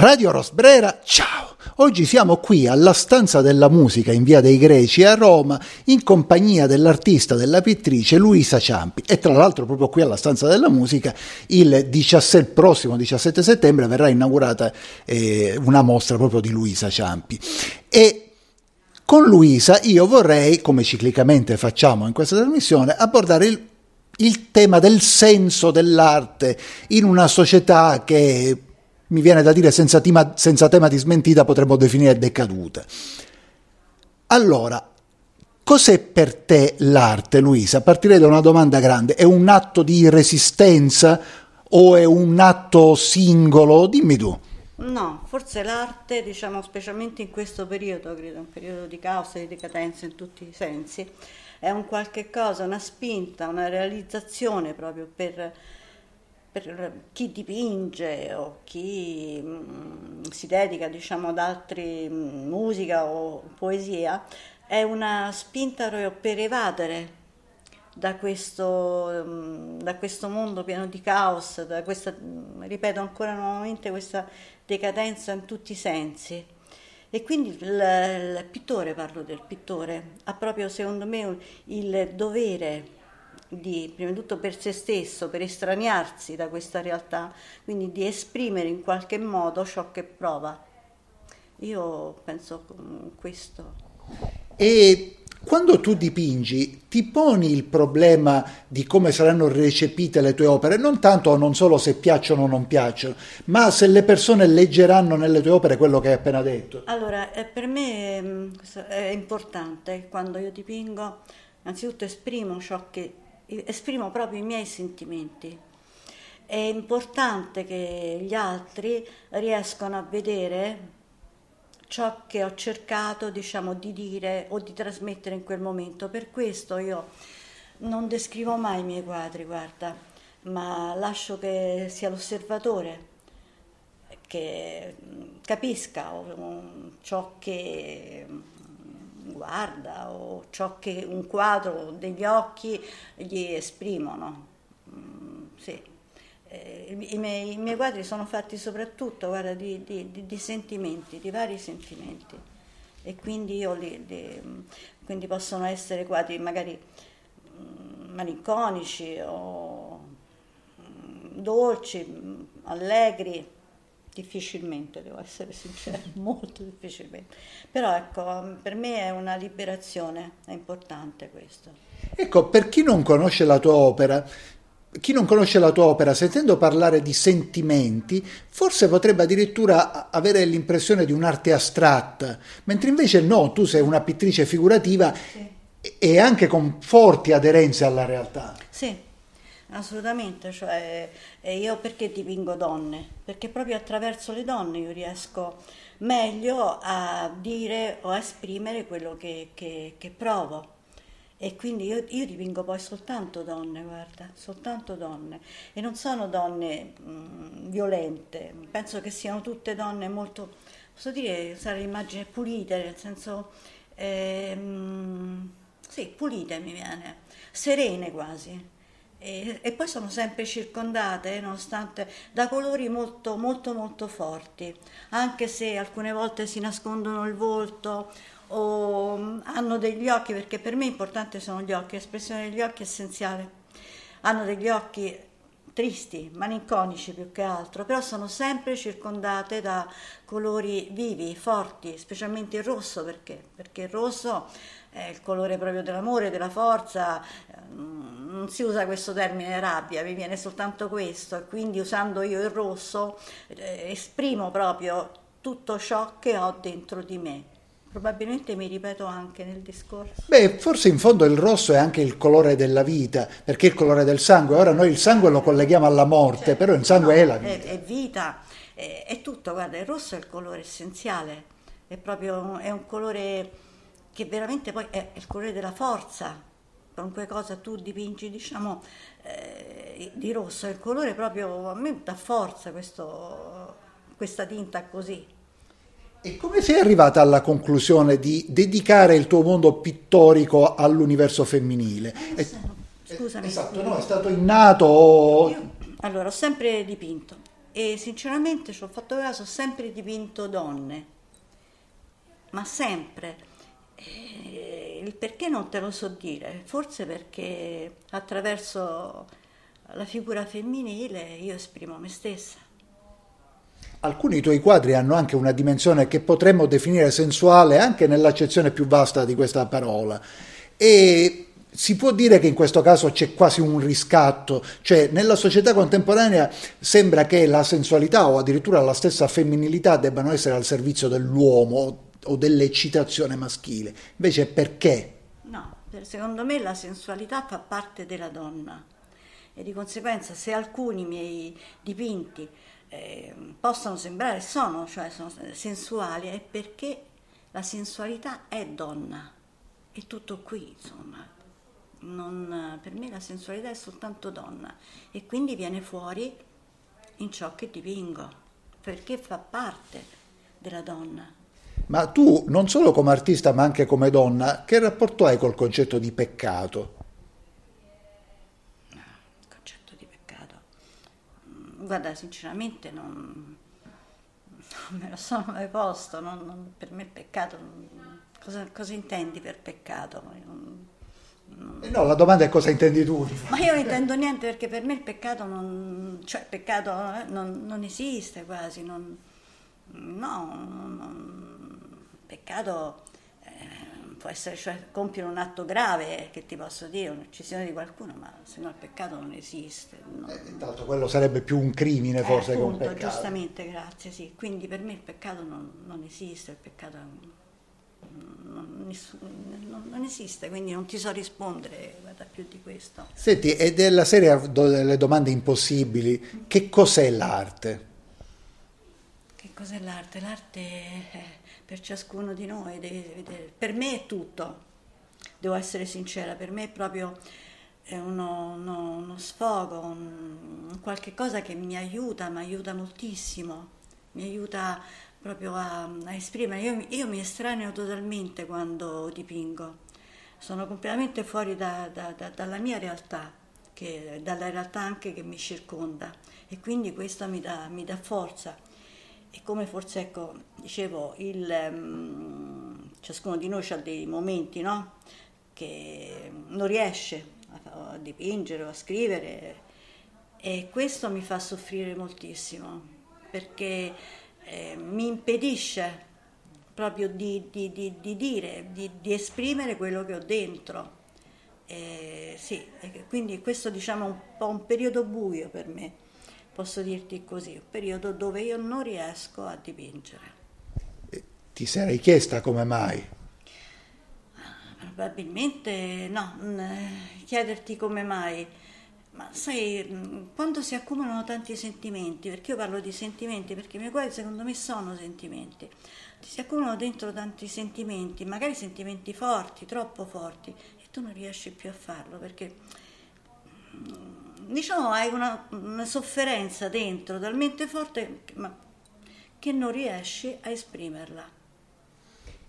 Radio Rosbrera, ciao! Oggi siamo qui alla Stanza della Musica in Via dei Greci a Roma in compagnia dell'artista, della pittrice Luisa Ciampi e tra l'altro proprio qui alla Stanza della Musica il 17, prossimo 17 settembre verrà inaugurata eh, una mostra proprio di Luisa Ciampi e con Luisa io vorrei, come ciclicamente facciamo in questa trasmissione, abbordare il, il tema del senso dell'arte in una società che mi viene da dire senza tema, senza tema di smentita potremmo definire decaduta. Allora, cos'è per te l'arte, Luisa? Partirei da una domanda grande. È un atto di resistenza o è un atto singolo? Dimmi tu. No, forse l'arte, diciamo specialmente in questo periodo, credo, un periodo di caos e di decadenza in tutti i sensi, è un qualche cosa, una spinta, una realizzazione proprio per per chi dipinge o chi mh, mm, si dedica diciamo, ad altri mh, mm, musica o poesia, è una spinta per evadere da questo, mh, mm, da questo mondo pieno di caos, da questa, ripeto ancora nuovamente, questa decadenza in tutti i sensi. E quindi il, il pittore, parlo del pittore, ha proprio secondo me il dovere di, prima di tutto per se stesso, per estraniarsi da questa realtà, quindi di esprimere in qualche modo ciò che prova. Io penso questo. E quando tu dipingi, ti poni il problema di come saranno recepite le tue opere, non tanto o non solo se piacciono o non piacciono, ma se le persone leggeranno nelle tue opere quello che hai appena detto. Allora, eh, per me mm, è importante quando io dipingo, innanzitutto esprimo ciò che esprimo proprio i miei sentimenti. È importante che gli altri riescano a vedere ciò che ho cercato diciamo, di dire o di trasmettere in quel momento. Per questo io non descrivo mai i miei quadri, guarda, ma lascio che sia l'osservatore che capisca ciò che guarda o ciò che un quadro degli occhi gli esprimono. Mm, sì. eh, i, miei, i, miei, quadri sono fatti soprattutto guarda, di, di, di, di, sentimenti, di vari sentimenti e quindi, li, li, quindi possono essere quadri magari mm, malinconici o mm, dolci, allegri Difficilmente, devo essere sincera, molto difficilmente. Però ecco, per me è una liberazione, è importante questo. Ecco, per chi non conosce la tua opera, chi non conosce la tua opera, sentendo parlare di sentimenti, forse potrebbe addirittura avere l'impressione di un'arte astratta, mentre invece no, tu sei una pittrice figurativa sì. e anche con forti aderenze alla realtà. Sì, Assolutamente, cioè, io perché dipingo donne? Perché proprio attraverso le donne io riesco meglio a dire o a esprimere quello che, che, che provo. E quindi io, io, dipingo poi soltanto donne, guarda, soltanto donne. E non sono donne mh, violente, penso che siano tutte donne molto, posso dire, usare l'immagine pulite, nel senso, eh, sì, pulite mi viene, serene quasi e, e, poi sono sempre circondate, nonostante, da colori molto, molto, molto forti, anche se alcune volte si nascondono il volto o mm, hanno degli occhi, perché per me importante sono gli occhi, l'espressione degli occhi è essenziale. Hanno degli occhi tristi, malinconici più che altro, però sono sempre circondate da colori vivi, forti, specialmente il rosso, perché? Perché il rosso è il colore proprio dell'amore, della forza, mm, non si usa questo termine rabbia, mi viene soltanto questo, e quindi usando io il rosso eh, esprimo proprio tutto ciò che ho dentro di me. Probabilmente mi ripeto anche nel discorso. Beh, forse in fondo il rosso è anche il colore della vita, perché è il colore del sangue. Ora noi il sangue lo colleghiamo alla morte, cioè, però il sangue no, è la vita. È, è vita, è, è, tutto. Guarda, il rosso è il colore essenziale, è proprio è un colore che veramente poi è il colore della forza. Qualunque cosa tu dipingi, diciamo, eh, di rosso, il colore proprio, a me dà forza questo, questa tinta così. E come sei arrivata alla conclusione di dedicare il tuo mondo pittorico all'universo femminile? Eh, Scusami. Esatto, no, è stato innato. Io, allora, ho sempre dipinto, e sinceramente ci ho fatto caso, ho sempre dipinto donne, ma sempre. E il perché non te lo so dire, forse perché attraverso la figura femminile io esprimo me stessa. Alcuni tuoi quadri hanno anche una dimensione che potremmo definire sensuale anche nell'accezione più vasta di questa parola. E si può dire che in questo caso c'è quasi un riscatto, cioè nella società contemporanea sembra che la sensualità o addirittura la stessa femminilità debbano essere al servizio dell'uomo o dell'eccitazione maschile. Invece perché? No, secondo me la sensualità fa parte della donna e di conseguenza se alcuni miei dipinti eh, possono sembrare sono, cioè sono sensuali, è perché la sensualità è donna, è tutto qui, insomma non, per me la sensualità è soltanto donna e quindi viene fuori in ciò che dipingo, perché fa parte della donna. Ma tu, non solo come artista, ma anche come donna, che rapporto hai col concetto di peccato? No, il concetto di peccato. Mm, guarda, sinceramente non, non me lo sono mai posto. Non, non, per me il peccato. Cosa, cosa, intendi per peccato? Eh no, la domanda è cosa intendi tu? Ma io non intendo niente perché per me il peccato non, cioè, peccato eh, non, non esiste quasi, non, no, non, peccato eh, può essere cioè, compiere un atto grave, che ti posso dire, un'uccisione di qualcuno, ma se no il peccato non esiste. Non... Eh, intanto quello sarebbe più un crimine forse eh, appunto, che un peccato. Giustamente, grazie, sì. Quindi per me il peccato non, non esiste, il peccato è non, non, non, esiste, quindi non ti so rispondere guarda, più di questo. Senti, e della serie delle domande impossibili, che cos'è l'arte? Cos'è l'arte? L'arte è per ciascuno di noi, deve, deve, per me è tutto, devo essere sincera, per me è proprio uno, uno, uno sfogo, un, qualche cosa che mi aiuta, mi aiuta moltissimo, mi aiuta proprio a, a esprimere. Io, io, mi estraneo totalmente quando dipingo, sono completamente fuori da, da, da, dalla mia realtà, che, dalla realtà anche che mi circonda e quindi questo mi dà, mi dà forza. E come forse, ecco, dicevo, il, um, ciascuno di noi ha dei momenti, no? Che non riesce a, a dipingere o a scrivere e questo mi fa soffrire moltissimo perché eh, mi impedisce proprio di, di, di, di dire, di, esprimere quello che ho dentro. Eh, sì, quindi questo diciamo è un po' un periodo buio per me, posso dirti così, un periodo dove io non riesco a dipingere. Ti sarei chiesta come mai? Probabilmente no, chiederti come mai ma sai, mm, quando si accumulano tanti sentimenti, perché io parlo di sentimenti, perché i miei cuori secondo me sono sentimenti, si accumulano dentro tanti sentimenti, magari sentimenti forti, troppo forti, e tu non riesci più a farlo perché mm, diciamo hai una, una sofferenza dentro talmente forte ma, che non riesci a esprimerla.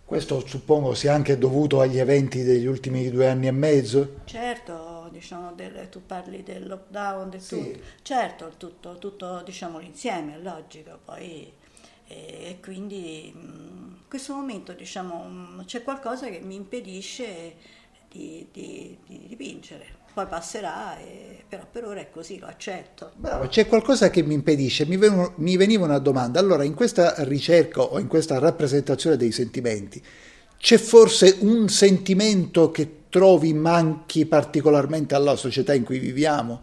Questo suppongo sia anche dovuto agli eventi degli ultimi due anni e mezzo? Certo, diciamo, del, tu parli del lockdown, del sì. tutto. Certo, tutto, tutto diciamo, l'insieme, è logico, poi e, e quindi in questo momento diciamo, c'è qualcosa che mi impedisce di, di, di dipingere poi passerà, e, però per ora è così, lo accetto. Bravo, c'è qualcosa che mi impedisce, mi, ven- mi veniva una domanda, allora in questa ricerca o in questa rappresentazione dei sentimenti, c'è forse un sentimento che trovi manchi particolarmente alla società in cui viviamo?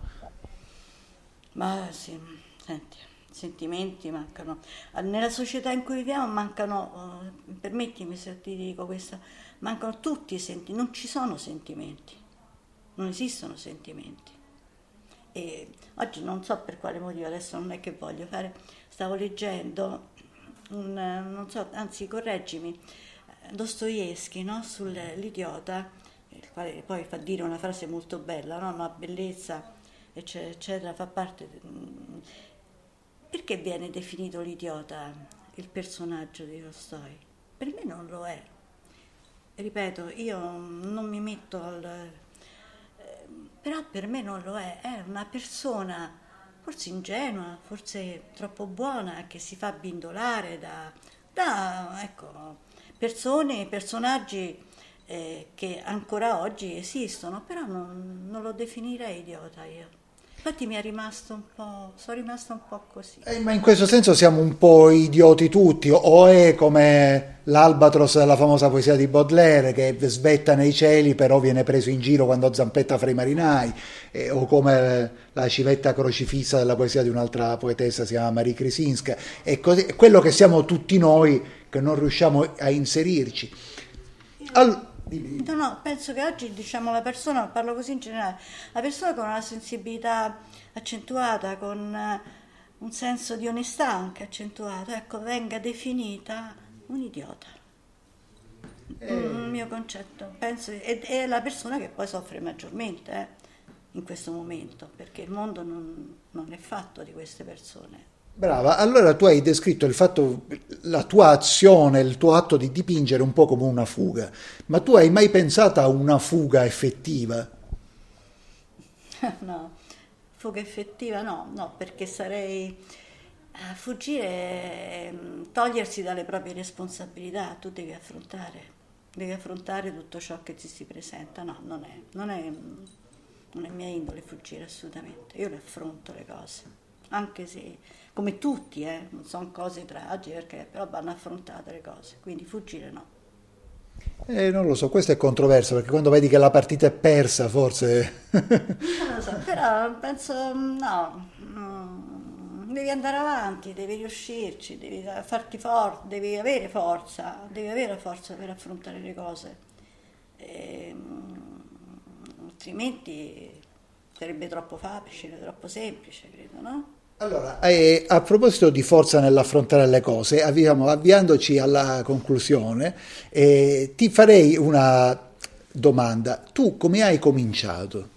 Ma sì, senti, sentimenti mancano. Nella società in cui viviamo mancano, uh, permettimi se ti dico questo, mancano tutti i sentimenti, non ci sono sentimenti non esistono sentimenti. E oggi non so per quale motivo, adesso non è che voglio fare, stavo leggendo, un, non so, anzi correggimi, Dostoevsky no? sull'idiota, il quale poi fa dire una frase molto bella, no? una bellezza, eccetera, eccetera, fa parte... Perché viene definito l'idiota il personaggio di Tolstoi? Per me non lo è. Ripeto, io non mi metto al però per me non lo è, è una persona forse ingenua, forse troppo buona, che si fa bindolare da, da ecco, persone, personaggi eh, che ancora oggi esistono, però non, non lo definirei idiota io. Infatti mi è rimasto un po', sono rimasta un po' così. Eh, ma in questo senso siamo un po' idioti tutti, o è come l'albatros della famosa poesia di Baudelaire che svetta nei cieli però viene preso in giro quando zampetta fra i marinai, eh, o come la civetta crocifissa della poesia di un'altra poetessa, si chiama Marie Krisinska, è, così, è quello che siamo tutti noi che non riusciamo a inserirci. All- No, no, penso che oggi diciamo la persona, parlo così in generale, la persona con una sensibilità accentuata, con eh, un senso di onestà anche accentuato, ecco, venga definita un idiota. Eh. Un mio concetto, penso, ed è la persona che poi soffre maggiormente eh, in questo momento, perché il mondo non, non è fatto di queste persone. Brava, allora tu hai descritto il fatto, la tua azione, il tuo atto di dipingere un po' come una fuga, ma tu hai mai pensato a una fuga effettiva? No, fuga effettiva no, no, perché sarei a fuggire, ehm, togliersi dalle proprie responsabilità, tu devi affrontare, devi affrontare tutto ciò che ti si presenta, no, non è, non è, non è mia indole fuggire assolutamente, io le affronto le cose, anche se come tutti, eh, non sono cose tragiche, perché, però vanno affrontate le cose, quindi fuggire no. Eh, non lo so, questo è controverso perché quando vedi che la partita è persa forse... non lo so, però penso no, no, devi andare avanti, devi riuscirci, devi farti forte, devi avere forza, devi avere forza per affrontare le cose, e, altrimenti sarebbe troppo facile, troppo semplice, credo, no? Allora, eh, a proposito di forza nell'affrontare le cose, avviamo, avviandoci alla conclusione, eh, ti farei una domanda. Tu come hai cominciato?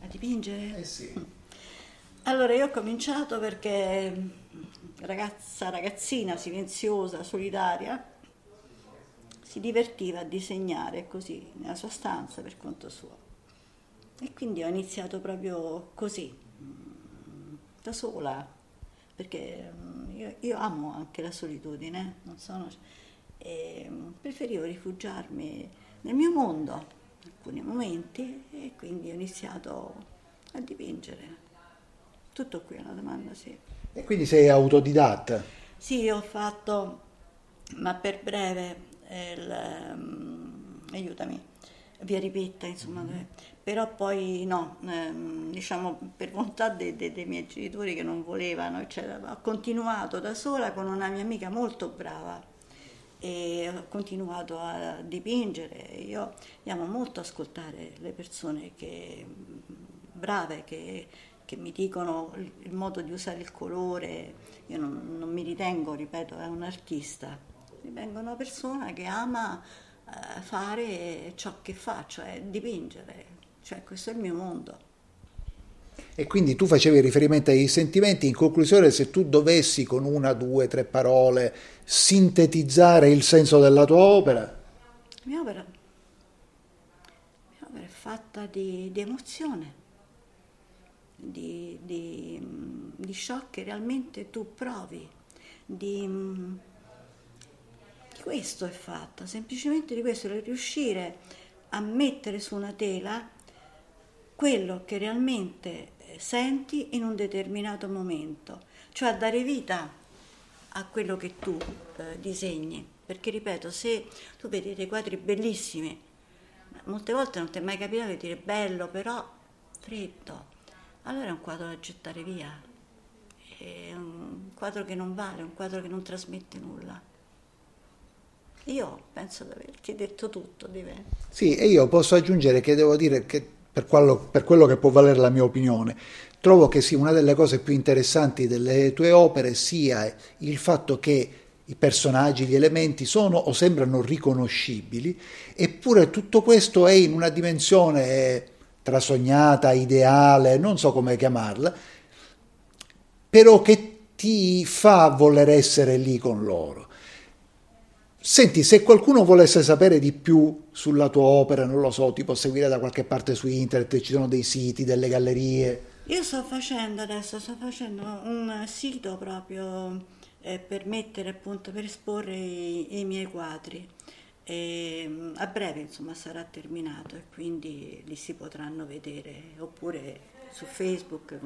A dipingere? Eh sì. Allora, io ho cominciato perché ragazza, ragazzina, silenziosa, solitaria, si divertiva a disegnare così nella sua stanza per conto suo. E quindi ho iniziato proprio così da sola, perché mm, io, io amo anche la solitudine, sono, e mm, preferivo rifugiarmi nel mio mondo in alcuni momenti e quindi ho iniziato a dipingere. Tutto qui è una domanda, sì. E quindi sei autodidatta? Sì, ho fatto, ma per breve, il, um, aiutami, via Ripetta, insomma, mm-hmm però poi no, ehm, diciamo per volontà dei, dei, dei, miei genitori che non volevano, eccetera. ho continuato da sola con una mia amica molto brava e ho continuato a dipingere. Io amo molto ascoltare le persone che, brave che, che mi dicono il modo di usare il colore. Io non, non mi ritengo, ripeto, un artista, ritengo una persona che ama eh, fare ciò che fa, cioè dipingere cioè questo è il mio mondo. E quindi tu facevi riferimento ai sentimenti, in conclusione se tu dovessi con una, due, tre parole sintetizzare il senso della tua opera? La mia opera, la mia opera è fatta di, di emozione, di, di, di, ciò che realmente tu provi, di, di questo è fatta, semplicemente di questo, di riuscire a mettere su una tela quello che realmente eh, senti in un determinato momento, cioè a dare vita a quello che tu eh, disegni. Perché ripeto, se tu vedi dei quadri bellissimi, molte volte non ti è mai capitato di dire bello, però freddo, allora è un quadro da gettare via, è un quadro che non vale, un quadro che non trasmette nulla. Io penso di averti detto tutto di me. Sì, e io posso aggiungere che devo dire che per quello, per quello che può valere la mia opinione. Trovo che sia una delle cose più interessanti delle tue opere sia il fatto che i personaggi, gli elementi sono o sembrano riconoscibili, eppure tutto questo è in una dimensione trasognata, ideale, non so come chiamarla, però che ti fa voler essere lì con loro. Senti, se qualcuno volesse sapere di più sulla tua opera, non lo so, ti può seguire da qualche parte su internet, ci sono dei siti, delle gallerie. Io sto facendo adesso, sto facendo un sito proprio eh, per mettere appunto, per esporre i, i miei quadri. E, mm, a breve insomma sarà terminato e quindi li si potranno vedere oppure su Facebook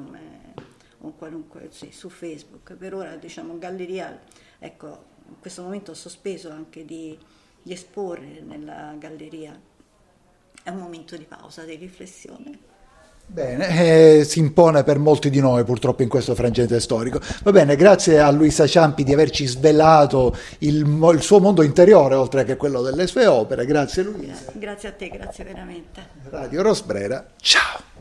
o qualunque, sì, su Facebook. Per ora diciamo galleria, ecco, in questo momento ho sospeso anche di, di esporre nella galleria. È un momento di pausa, di riflessione. Bene, eh, si impone per molti di noi purtroppo in questo frangente storico. Va bene, grazie a Luisa Ciampi di averci svelato il, il, suo mondo interiore oltre che quello delle sue opere. Grazie Luisa. Grazie a te, grazie veramente. Radio Rosbrera, ciao.